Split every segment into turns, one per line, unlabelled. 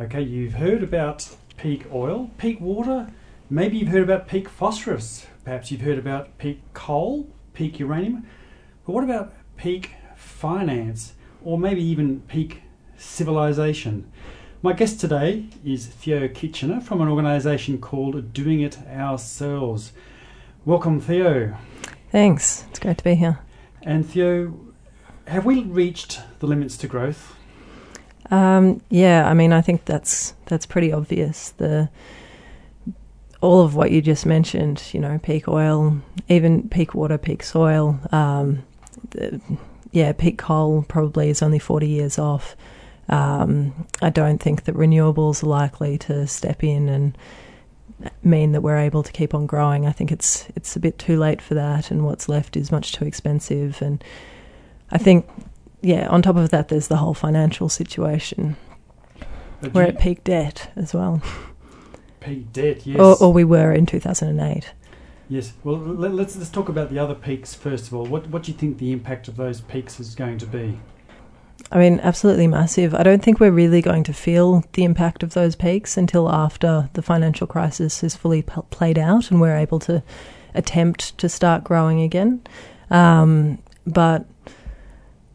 Okay, you've heard about peak oil, peak water, maybe you've heard about peak phosphorus, perhaps you've heard about peak coal, peak uranium. But what about peak finance, or maybe even peak civilization? My guest today is Theo Kitchener from an organisation called Doing It Ourselves. Welcome, Theo.
Thanks. It's great to be here.
And Theo, have we reached the limits to growth?
Um, yeah, I mean, I think that's that's pretty obvious. The all of what you just mentioned, you know, peak oil, even peak water, peak soil. Um, the, yeah, peak coal probably is only forty years off. Um, I don't think that renewables are likely to step in and mean that we're able to keep on growing. I think it's it's a bit too late for that, and what's left is much too expensive. And I think, yeah, on top of that, there's the whole financial situation.
But
We're
you-
at peak debt as well,
peak debt, yes.
or, or we were in 2008.
Yes. Well, let, let's let's talk about the other peaks first of all. What what do you think the impact of those peaks is going to be?
I mean, absolutely massive. I don't think we're really going to feel the impact of those peaks until after the financial crisis is fully p- played out and we're able to attempt to start growing again. Um, but,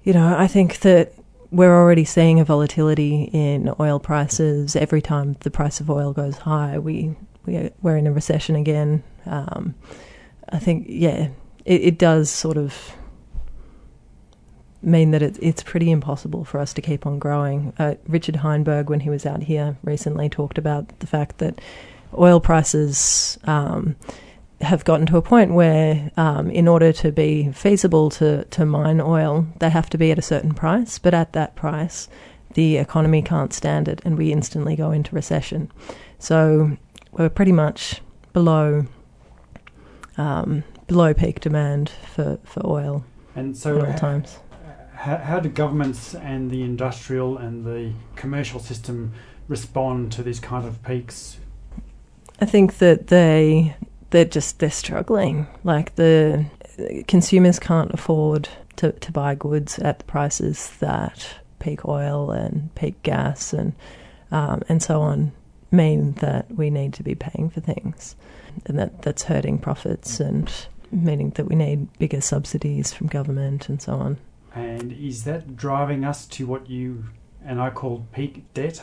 you know, I think that we're already seeing a volatility in oil prices. Every time the price of oil goes high, we, we we're in a recession again. Um, I think, yeah, it, it does sort of mean that it, it's pretty impossible for us to keep on growing. Uh, Richard Heinberg, when he was out here recently, talked about the fact that oil prices um, have gotten to a point where, um, in order to be feasible to, to mine oil, they have to be at a certain price, but at that price, the economy can't stand it, and we instantly go into recession. So we're pretty much below um, below peak demand for, for oil
And so,
at all times.
how, how do governments and the industrial and the commercial system respond to these kind of peaks?
I think that they they're just they're struggling. Like the consumers can't afford to, to buy goods at the prices that peak oil and peak gas and um, and so on mean that we need to be paying for things, and that that's hurting profits and meaning that we need bigger subsidies from government and so on.
And is that driving us to what you and I call peak debt?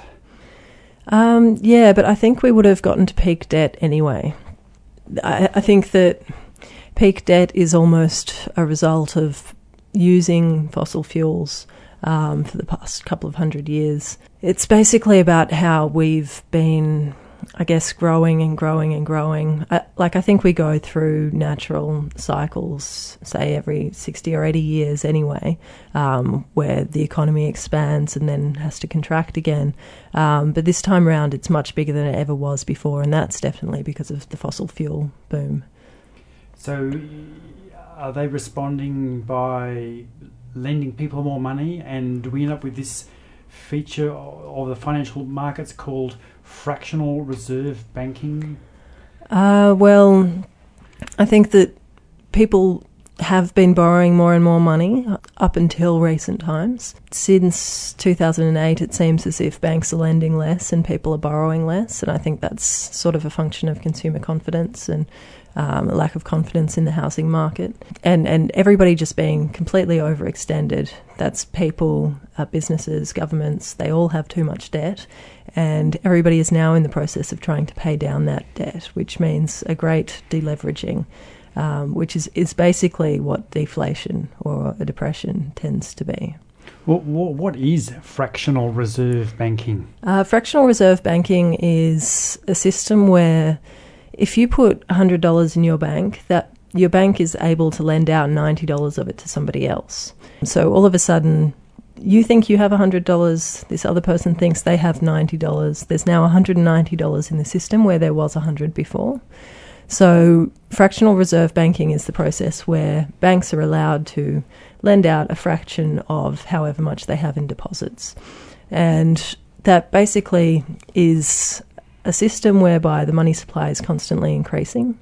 Um, yeah, but I think we would have gotten to peak debt anyway. I, I think that peak debt is almost a result of using fossil fuels um, for the past couple of hundred years. It's basically about how we've been, I guess, growing and growing and growing. I, like, I think we go through natural cycles, say every 60 or 80 years anyway, um, where the economy expands and then has to contract again. Um, but this time around, it's much bigger than it ever was before, and that's definitely because of the fossil fuel boom.
So, are they responding by lending people more money? And do we end up with this feature of the financial markets called fractional reserve banking?
Uh, well, I think that people have been borrowing more and more money up until recent times. Since 2008, it seems as if banks are lending less and people are borrowing less, and I think that's sort of a function of consumer confidence and um, lack of confidence in the housing market, and and everybody just being completely overextended. That's people, uh, businesses, governments. They all have too much debt, and everybody is now in the process of trying to pay down that debt, which means a great deleveraging. Um, which is, is basically what deflation or a depression tends to be.
What, what, what is fractional reserve banking?
Uh, fractional reserve banking is a system where if you put $100 in your bank, that your bank is able to lend out $90 of it to somebody else. So all of a sudden, you think you have $100, this other person thinks they have $90. There's now $190 in the system where there was 100 before. So, fractional reserve banking is the process where banks are allowed to lend out a fraction of however much they have in deposits. And that basically is a system whereby the money supply is constantly increasing.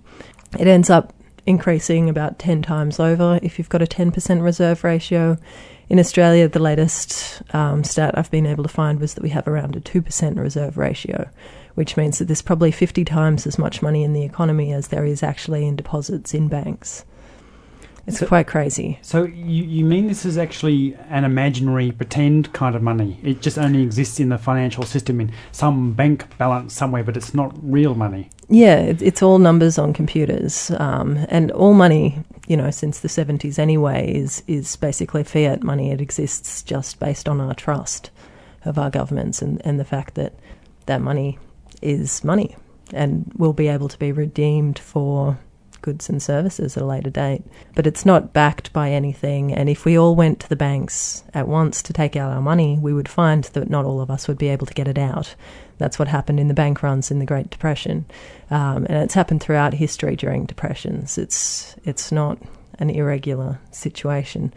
It ends up increasing about 10 times over if you've got a 10% reserve ratio. In Australia, the latest um, stat I've been able to find was that we have around a 2% reserve ratio, which means that there's probably 50 times as much money in the economy as there is actually in deposits in banks. It's
So-
quite crazy.
So you, you mean this is actually an imaginary pretend kind of money? It just only exists in the financial system in some bank balance somewhere, but it's not real money.
Yeah, it, it's all numbers on computers, um, and all money, you know, since the seventies anyway, is is basically fiat money. It exists just based on our trust of our governments and, and the fact that that money is money and will be able to be redeemed for goods and services at a later date. But it's not backed by anything. And if we all went to the banks at once to take out our money, we would find that not all of us would be able to get it out. That's what happened in the bank runs in the Great Depression, um, and it's happened throughout history during depressions. It's it's not an irregular situation.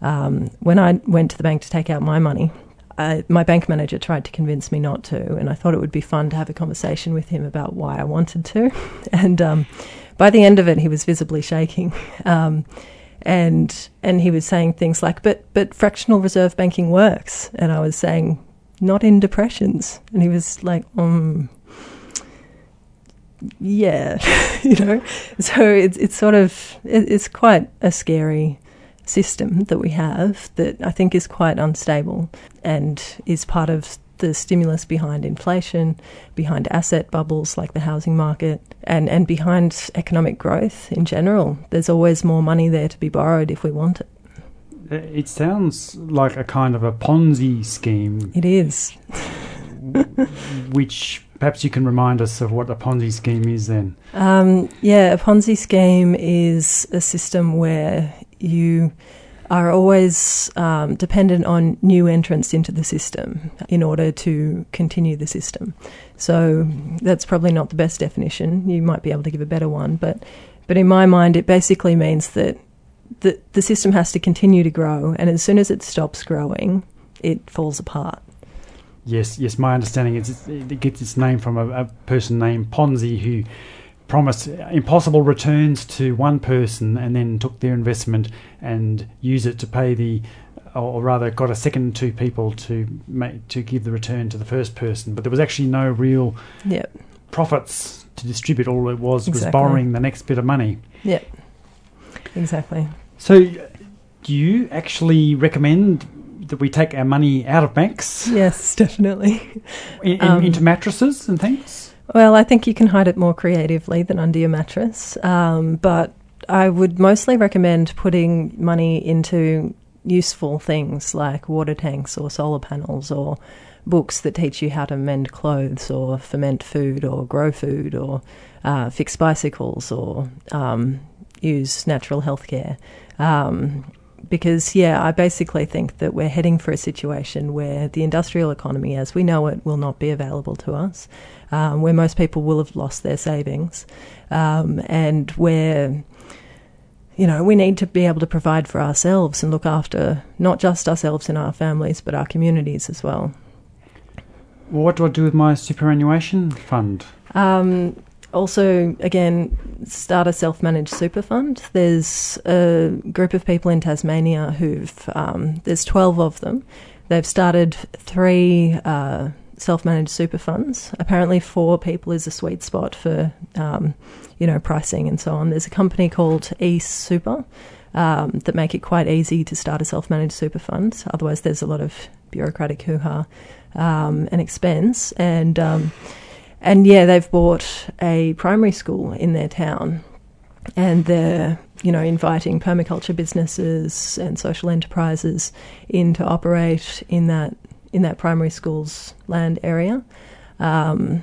Um, when I went to the bank to take out my money, I, my bank manager tried to convince me not to, and I thought it would be fun to have a conversation with him about why I wanted to. And um, by the end of it, he was visibly shaking. Um, and and he was saying things like, "But but fractional reserve banking works," and I was saying, "Not in depressions." And he was like, "Um, yeah," you know. So it's it's sort of it, it's quite a scary system that we have that I think is quite unstable and is part of the stimulus behind inflation, behind asset bubbles like the housing market, and, and behind economic growth in general. There's always more money there to be borrowed if we want it.
Uh, It sounds like a kind of a Ponzi scheme,
It is.
which perhaps you can remind us of what a Ponzi scheme is then.
Um, yeah, a Ponzi scheme is a system where you are always um, dependent on new entrants into the system in order to continue the system. So that's probably not the best definition. You might be able to give a better one, but but in my mind, it basically means that the the system has to continue to grow, and as soon as it stops growing, it falls apart.
Yes, yes. My understanding is it gets its name from a, a person named Ponzi who promised impossible returns to one person and then took their investment and used it to pay the, or rather, got a second two people to make to give the return to the first person. But there was actually no real
Yep.
profits to distribute. All it was was borrowing the next bit of money.
Yep. Exactly.
So, do you actually recommend that we take our money out of banks
Yes, definitely.
in, in,
Um,
into mattresses and things?
Well, I think you can hide it more creatively than under your mattress, um, but I would mostly recommend putting money into useful things like water tanks or solar panels or books that teach you how to mend clothes or ferment food or grow food or uh, fix bicycles or um, use natural healthcare. Um, because, yeah, I basically think that we're heading for a situation where the industrial economy as we know it will not be available to us um, where most people will have lost their savings, um, and where you know we need to be able to provide for ourselves and look after not just ourselves and our families, but our communities as well.
Well, what do I do with my superannuation fund?
Um, also, again, start a self-managed super fund. There's a group of people in Tasmania who've um, there's twelve of them. They've started three uh, self-managed super funds. Apparently, four people is a sweet spot for um, you know pricing and so on. There's a company called eSuper um, that make it quite easy to start a self-managed super fund. Otherwise, there's a lot of bureaucratic hoo-ha um, and expense and. Um, and yeah, they've bought a primary school in their town, and they're you know inviting permaculture businesses and social enterprises in to operate in that in that primary school's land area, um,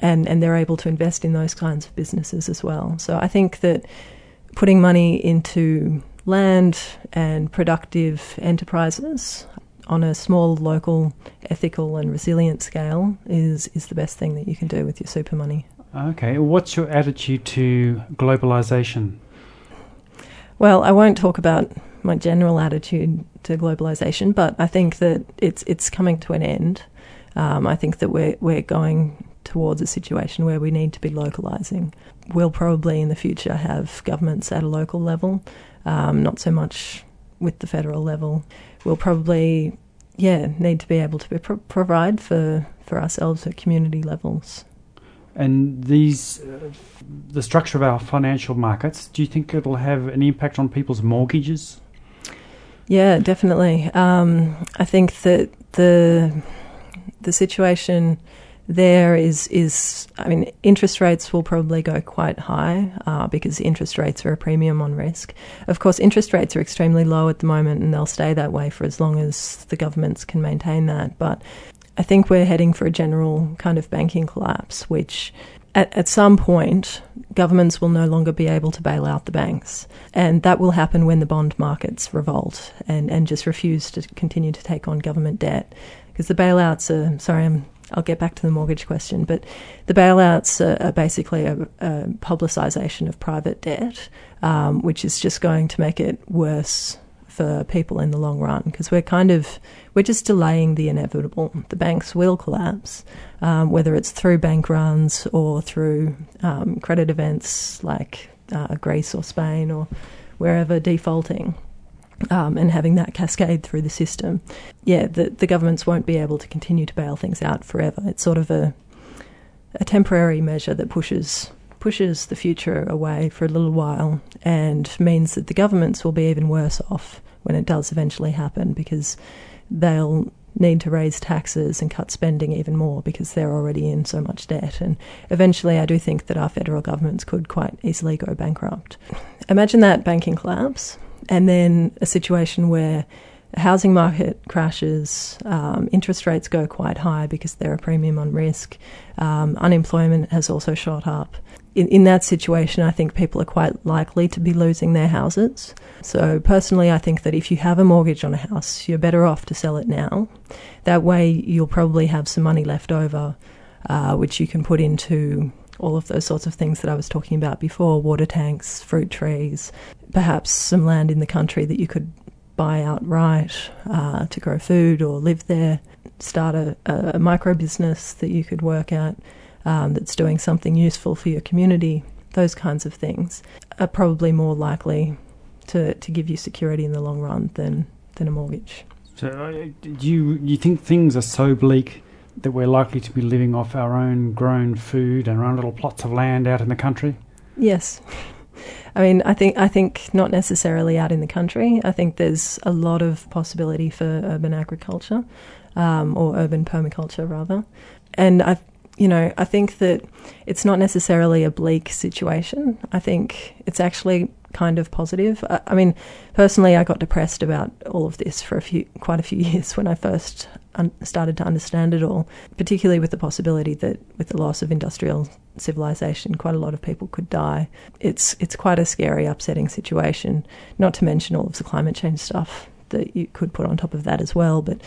and and they're able to invest in those kinds of businesses as well. So I think that putting money into land and productive enterprises on a small local ethical and resilient scale is is the best thing that you can do with your super money.
Okay, what's your attitude to globalization?
Well, I won't talk about my general attitude to globalization, but I think that it's it's coming to an end. Um, I think that we're we're going towards a situation where we need to be localizing. We'll probably in the future have governments at a local level, um, not so much with the federal level. We'll probably, yeah, need to be able to pro- provide for, for ourselves at community levels.
And these, uh, the structure of our financial markets, do you think it'll have an impact on people's mortgages?
Yeah, definitely. Um, I think that the the situation there is is I mean interest rates will probably go quite high uh, because interest rates are a premium on risk. Of course, interest rates are extremely low at the moment, and they'll stay that way for as long as the governments can maintain that. But I think we're heading for a general kind of banking collapse, which at, at some point, governments will no longer be able to bail out the banks. And that will happen when the bond markets revolt and, and just refuse to continue to take on government debt. Because the bailouts are, sorry, I'm, I'll get back to the mortgage question, but the bailouts are, are basically a, a publicisation of private debt, um, which is just going to make it worse for people in the long run because we're kind of we're just delaying the inevitable. The banks will collapse, um, whether it's through bank runs or through um, credit events like uh, Greece or Spain or wherever defaulting. Um, and having that cascade through the system, yeah, the the governments won't be able to continue to bail things out forever. It's sort of a a temporary measure that pushes pushes the future away for a little while and means that the governments will be even worse off when it does eventually happen because they'll need to raise taxes and cut spending even more because they're already in so much debt. And eventually, I do think that our federal governments could quite easily go bankrupt. Imagine that banking collapse and then a situation where housing market crashes, um, interest rates go quite high because they're a premium on risk, um, unemployment has also shot up in, in that situation, I think people are quite likely to be losing their houses. So, personally, I think that if you have a mortgage on a house, you're better off to sell it now. That way, you'll probably have some money left over, uh, which you can put into all of those sorts of things that I was talking about before water tanks, fruit trees, perhaps some land in the country that you could buy outright uh, to grow food or live there, start a, a micro business that you could work at um, that's doing something useful for your community, those kinds of things are probably more likely to, to give you security in the long run than, than a mortgage.
So, uh, do you, you think things are so bleak that we're likely to be living off our own grown food and our own little plots of land out in the country?
Yes. I mean, I think I think not necessarily out in the country. I think there's a lot of possibility for urban agriculture, um, or urban permaculture rather. And I you know, I think that it's not necessarily a bleak situation. I think it's actually kind of positive. I, I, mean, personally, I got depressed about all of this for a few, quite a few years when I first un- started to understand it all. Particularly with the possibility that with the loss of industrial civilization, quite a lot of people could die. It's it's quite a scary, upsetting situation. Not to mention all of the climate change stuff that you could put on top of that as well. But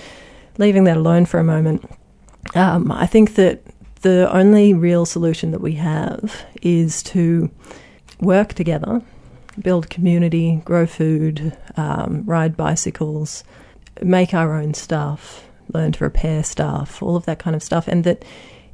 leaving that alone for a moment. Um, I think that the only real solution that we have is to work together, build community, grow food, um, ride bicycles, make our own stuff, learn to repair stuff, all of that kind of stuff. And that,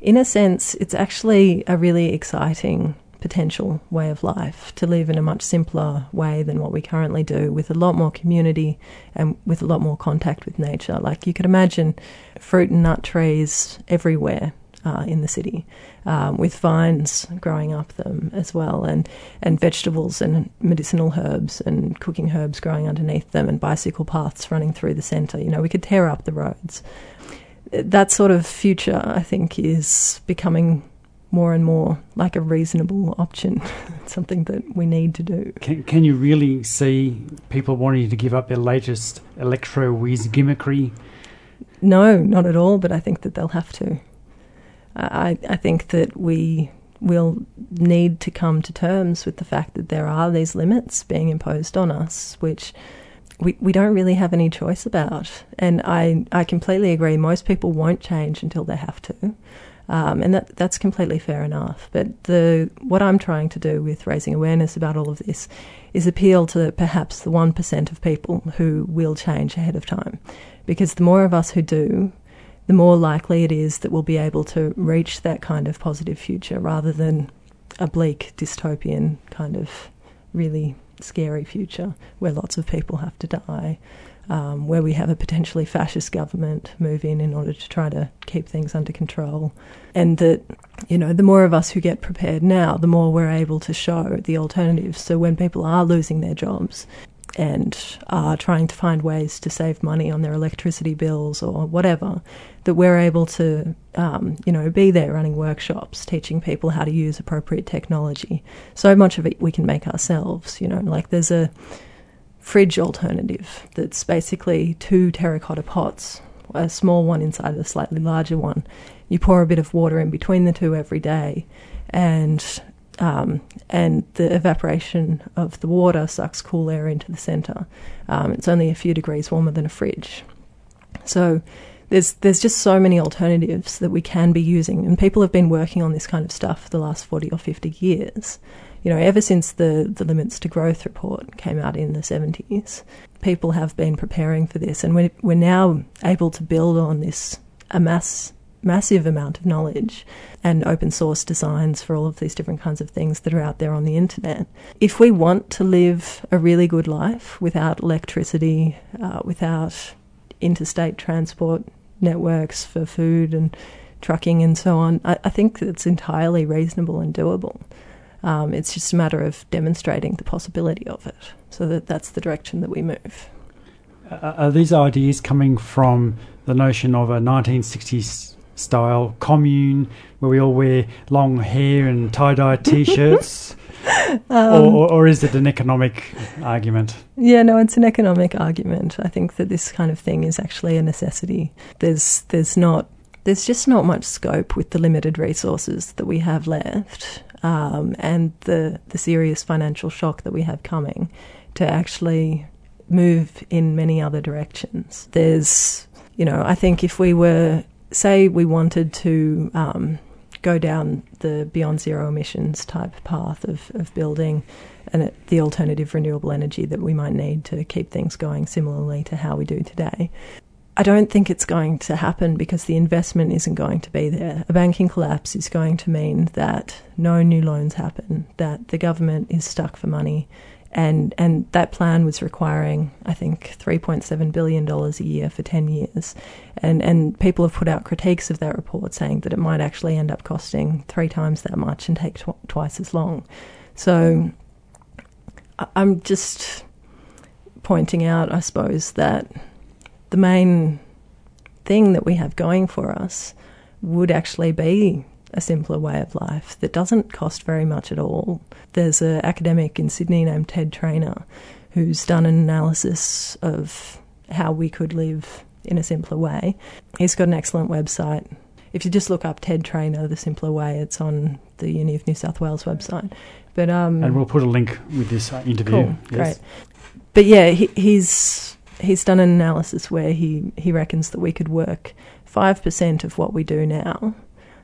in a sense, it's actually a really exciting potential way of life to live in a much simpler way than what we currently do, with a lot more community and with a lot more contact with nature. Like you could imagine fruit and nut trees everywhere uh, in the city, um, with vines growing up them as well, and, and vegetables and medicinal herbs and cooking herbs growing underneath them, and bicycle paths running through the centre. You know, we could tear up the roads. That sort of future, I think, is becoming more and more like a reasonable option, something that we need to do.
Can, can you really see people wanting to give up their latest electro whiz gimmickry?
No, not at all, but I think that they'll have to. I, I think that we will need to come to terms with the fact that there are these limits being imposed on us, which we, we don't really have any choice about. And I, I completely agree, most people won't change until they have to. Um, and that, that's completely fair enough. But the, what I'm trying to do with raising awareness about all of this is appeal to perhaps the 1% of people who will change ahead of time. Because the more of us who do, the more likely it is that we'll be able to reach that kind of positive future rather than a bleak dystopian kind of really scary future where lots of people have to die, um, where we have a potentially fascist government move in in order to try to keep things under control. And that, you know, the more of us who get prepared now, the more we're able to show the alternatives. So when people are losing their jobs, and are trying to find ways to save money on their electricity bills or whatever, that we're able to, um, you know, be there running workshops, teaching people how to use appropriate technology. So much of it we can make ourselves, you know, like there's a fridge alternative that's basically two terracotta pots, a small one inside a slightly larger one. You pour a bit of water in between the two every day, and um, and the evaporation of the water sucks cool air into the centre. Um, it's only a few degrees warmer than a fridge. So there's there's just so many alternatives that we can be using, and people have been working on this kind of stuff for the last forty or fifty years. You know, ever since the the limits to growth report came out in the seventies, people have been preparing for this, and we're we're now able to build on this amass massive amount of knowledge and open source designs for all of these different kinds of things that are out there on the internet. If we want to live a really good life without electricity, uh, without interstate transport networks for food and trucking and so on, I, I think it's entirely reasonable and doable. Um, it's just a matter of demonstrating the possibility of it so that that's the direction that we move.
Uh, are these ideas coming from the notion of a 1960s style commune where we all wear long hair and tie dye t shirts? um, or, or, is it an economic argument?
Yeah, no, it's an economic argument. I think that this kind of thing is actually a necessity. There's there's not there's just not much scope with the limited resources that we have left, um, and the the serious financial shock that we have coming, to actually move in many other directions. There's, you know, I think if we were say we wanted to um, go down the beyond zero emissions type path of, of building and the alternative renewable energy that we might need to keep things going similarly to how we do today. I don't think it's going to happen because the investment isn't going to be there. A banking collapse is going to mean that no new loans happen, that the government is stuck for money, and and that plan was requiring I think 3.7 billion dollars a year for 10 years. And and people have put out critiques of that report saying that it might actually end up costing three times that much and take tw- twice as long. So I'm just pointing out I suppose that the main thing that we have going for us would actually be a simpler way of life that doesn't cost very much at all. There's an academic in Sydney named Ted Trainer who's done an analysis of how we could live in a simpler way. He's got an excellent website. If you just look up Ted Trainer, The Simpler Way, it's on the Uni of New South Wales website. But um,
and we'll put a link with this uh, interview.
Cool, yes. great. But yeah, he, he's he's done an analysis where he, he reckons that we could work five percent of what we do now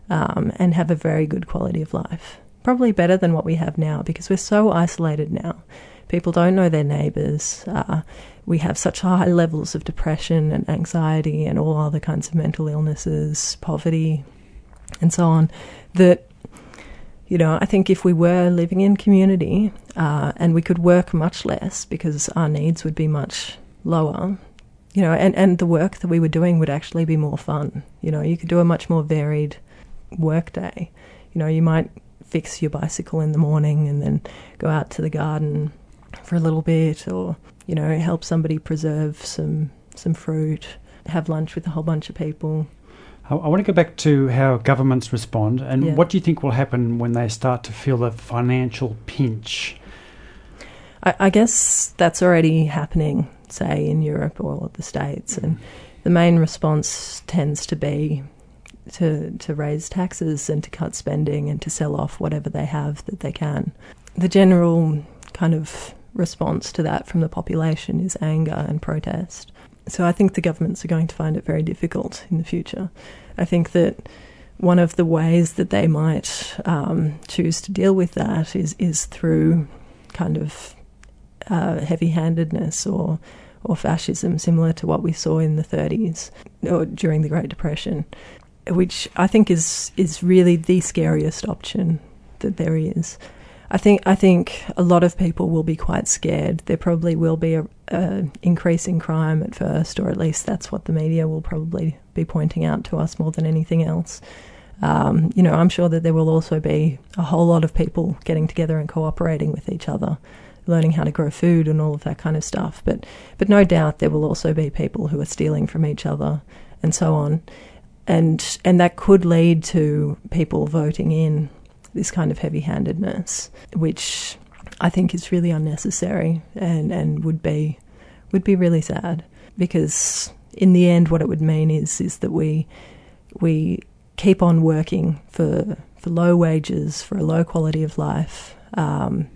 um, and have a very good quality of life. Probably better than what we have now because we're so isolated now. People don't know their neighbours. Uh, we have such high levels of depression and anxiety and all other kinds of mental illnesses, poverty, and so on. That, you know, I think if we were living in community uh, and we could work much less because our needs would be much lower, you know, and, and the work that we were doing would actually be more fun. You know, you could do a much more varied workday. You know, you might fix your bicycle in the morning and then go out to the garden for a little bit, or you know, help somebody preserve some some fruit, have lunch with a whole bunch of people.
I, I want to go back to how governments respond, and yeah. what do you think will happen when they start to feel the financial pinch?
I, I guess that's already happening, say in Europe or the States, and mm-hmm. the main response tends to be to, to raise taxes and to cut spending and to sell off whatever they have that they can. The general kind of response to that from the population is anger and protest. So I think the governments are going to find it very difficult in the future. I think that one of the ways that they might um, choose to deal with that is is through kind of uh, heavy-handedness or or fascism, similar to what we saw in the 30s or during the Great Depression which I think is is really the scariest option that there is. I think I think a lot of people will be quite scared. There probably will be a, a, increase in crime at first, or at least that's what the media will probably be pointing out to us more than anything else. Um, you know, I'm sure that there will also be a whole lot of people getting together and cooperating with each other, learning how to grow food and all of that kind of stuff. But but no doubt there will also be people who are stealing from each other and so on, and and that could lead to people voting in this kind of heavy handedness, which I think is really unnecessary and, and would be would be really sad because in the end what it would mean is is that we we keep on working for for low wages, for a low quality of life, um,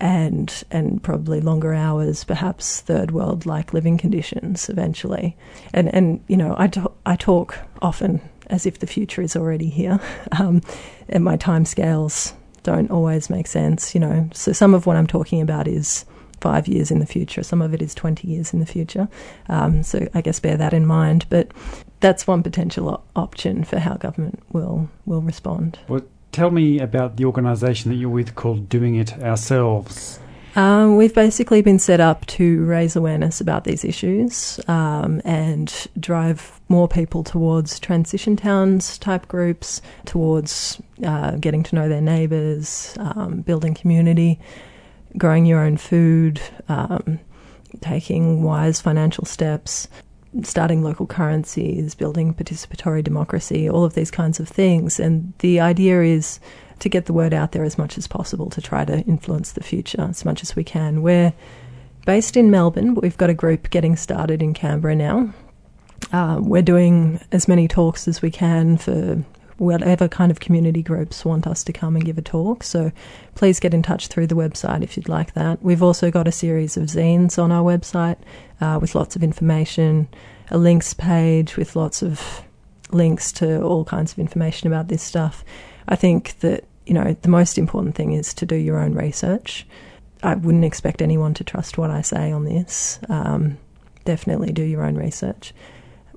and and probably longer hours, perhaps third world like living conditions eventually. And and you know I, to, I talk often as if the future is already here, um, and my time scales don't always make sense. You know, so some of what I'm talking about is five years in the future. Some of it is 20 years in the future. Um, so I guess bear that in mind. But that's one potential op- option for how government will will respond.
Well, tell me about the organisation that you're with called Doing It Ourselves.
Um, we've basically been set up to raise awareness about these issues um, and drive more people towards transition towns type groups, towards uh, getting to know their neighbours, um, building community, growing your own food, um, taking wise financial steps, starting local currencies, building participatory democracy, all of these kinds of things. And the idea is to get the word out there as much as possible to try to influence the future as much as we can. We're based in Melbourne, but we've got a group getting started in Canberra now. Um, we're doing as many talks as we can for whatever kind of community groups want us to come and give a talk. So please get in touch through the website if you'd like that. We've also got a series of zines on our website uh, with lots of information, a links page with lots of links to all kinds of information about this stuff. I think that you know, the most important thing is to do your own research. I wouldn't expect anyone to trust what I say on this. Um, definitely do your own research.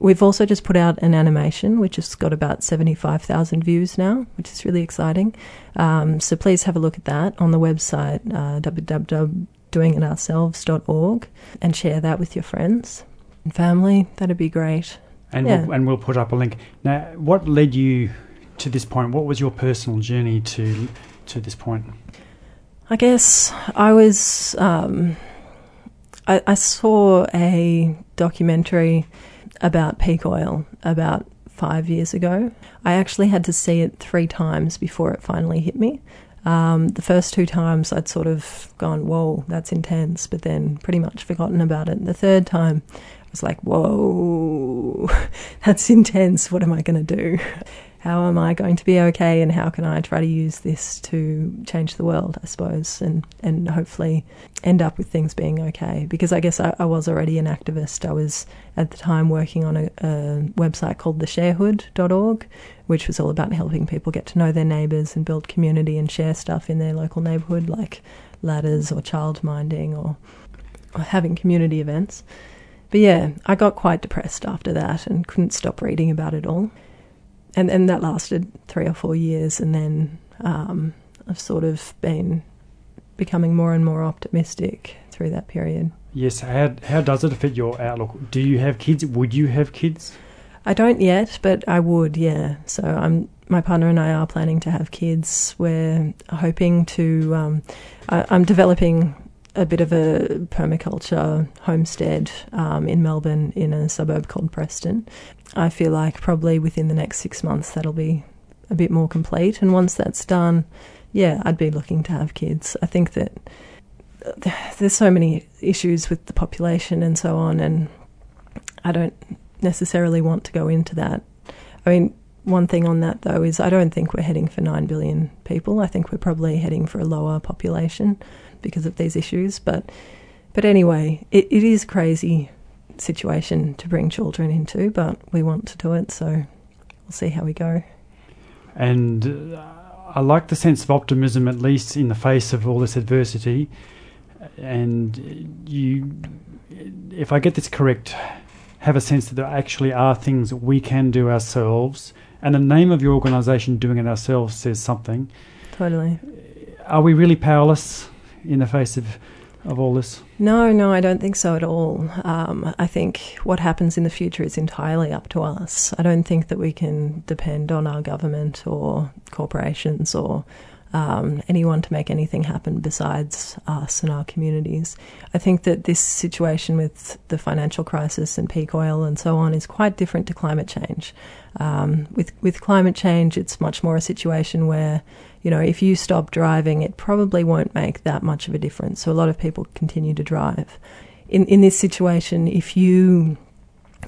We've also just put out an animation which has got about 75,000 views now, which is really exciting. Um, so please have a look at that on the website uh, www.doingitourselves.org and share that with your friends and family. That'd be great.
And, yeah. we'll, and we'll put up a link. Now, what led you to this point? What was your personal journey to to this point?
I guess I was. Um, I, I saw a documentary about peak oil about five years ago. I actually had to see it three times before it finally hit me. Um, the first two times I'd sort of gone, whoa, that's intense, but then pretty much forgotten about it. The third time I was like, whoa, that's intense. What am I going to do? How am I going to be okay and how can I try to use this to change the world, I suppose, and, and hopefully end up with things being okay. Because I guess I, I was already an activist. I was at the time working on a, a website called thesharehood.org, which was all about helping people get to know their neighbours and build community and share stuff in their local neighbourhood, like ladders or childminding or, or having community events. But yeah, I got quite depressed after that and couldn't stop reading about it all and and that lasted three or four years, and then um, I've sort of been becoming more and more optimistic through that period.
Yes. How how does it affect your outlook? Do you have kids? Would you have kids?
I don't yet, but I would. Yeah. So I'm. My partner and I are planning to have kids. We're hoping to. Um, I, I'm developing a bit of a permaculture homestead um, in Melbourne in a suburb called Preston. I feel like probably within the next six months that'll be a bit more complete. And once that's done, yeah, I'd be looking to have kids. I think that there's so many issues with the population and so on, and I don't necessarily want to go into that. I mean, one thing on that though is I don't think we're heading for 9 billion people. I think we're probably heading for a lower population because of these issues. But but anyway, it, it is crazy situation to bring children into, but we want to do it, so we'll see how we go.
And uh, I like the sense of optimism, at least in the face of all this adversity. And you, if I get this correct, have a sense that there actually are things we can do ourselves. And the name of your organisation, Doing It Ourselves, says something.
Totally.
are we really powerless in the face of, of all this?
No, no, I don't think so at all. Um, I think what happens in the future is entirely up to us. I don't think that we can depend on our government or corporations or um, anyone to make anything happen besides us and our communities. I think that this situation with the financial crisis and peak oil and so on is quite different to climate change. Um, with with climate change, it's much more a situation where you know if you stop driving, it probably won't make that much of a difference. So a lot of people continue to drive. In in this situation, if you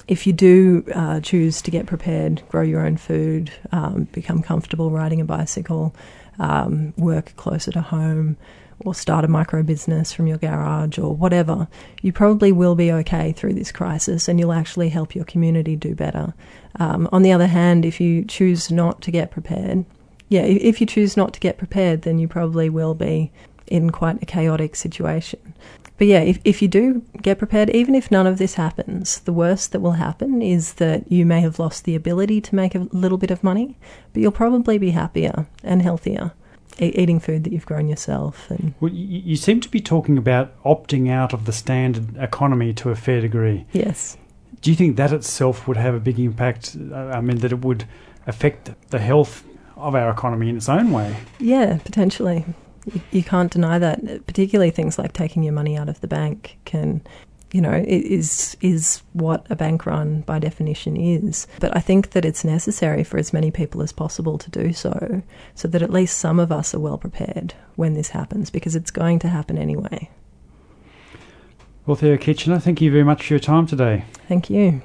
if you do uh, choose to get prepared, grow your own food, um, become comfortable riding a bicycle, um, work closer to home or start a micro business from your garage or whatever, you probably will be okay through this crisis and you'll actually help your community do better. Um, on the other hand, if you choose not to get prepared, yeah, if you choose not to get prepared, then you probably will be in quite a chaotic situation. But yeah, if, if you do get prepared, even if none of this happens, the worst that will happen is that you may have lost the ability to make a little bit of money, but you'll probably be happier and healthier e- eating food that you've grown yourself. And
Well, you, you seem to be talking about opting out of the standard economy to a fair degree.
yes,
Do you think that itself would have a big impact? I mean, that it would affect the health of our economy in its own way?
yeah, potentially. You, you can't deny that. Particularly things like taking your money out of the bank can, you know, is is what a bank run by definition is. But I think that it's necessary for as many people as possible to do so, so that at least some of us are well prepared when this happens, because it's going to happen anyway.
Well, Theo Kitchener, thank you very much for your time today.
Thank you.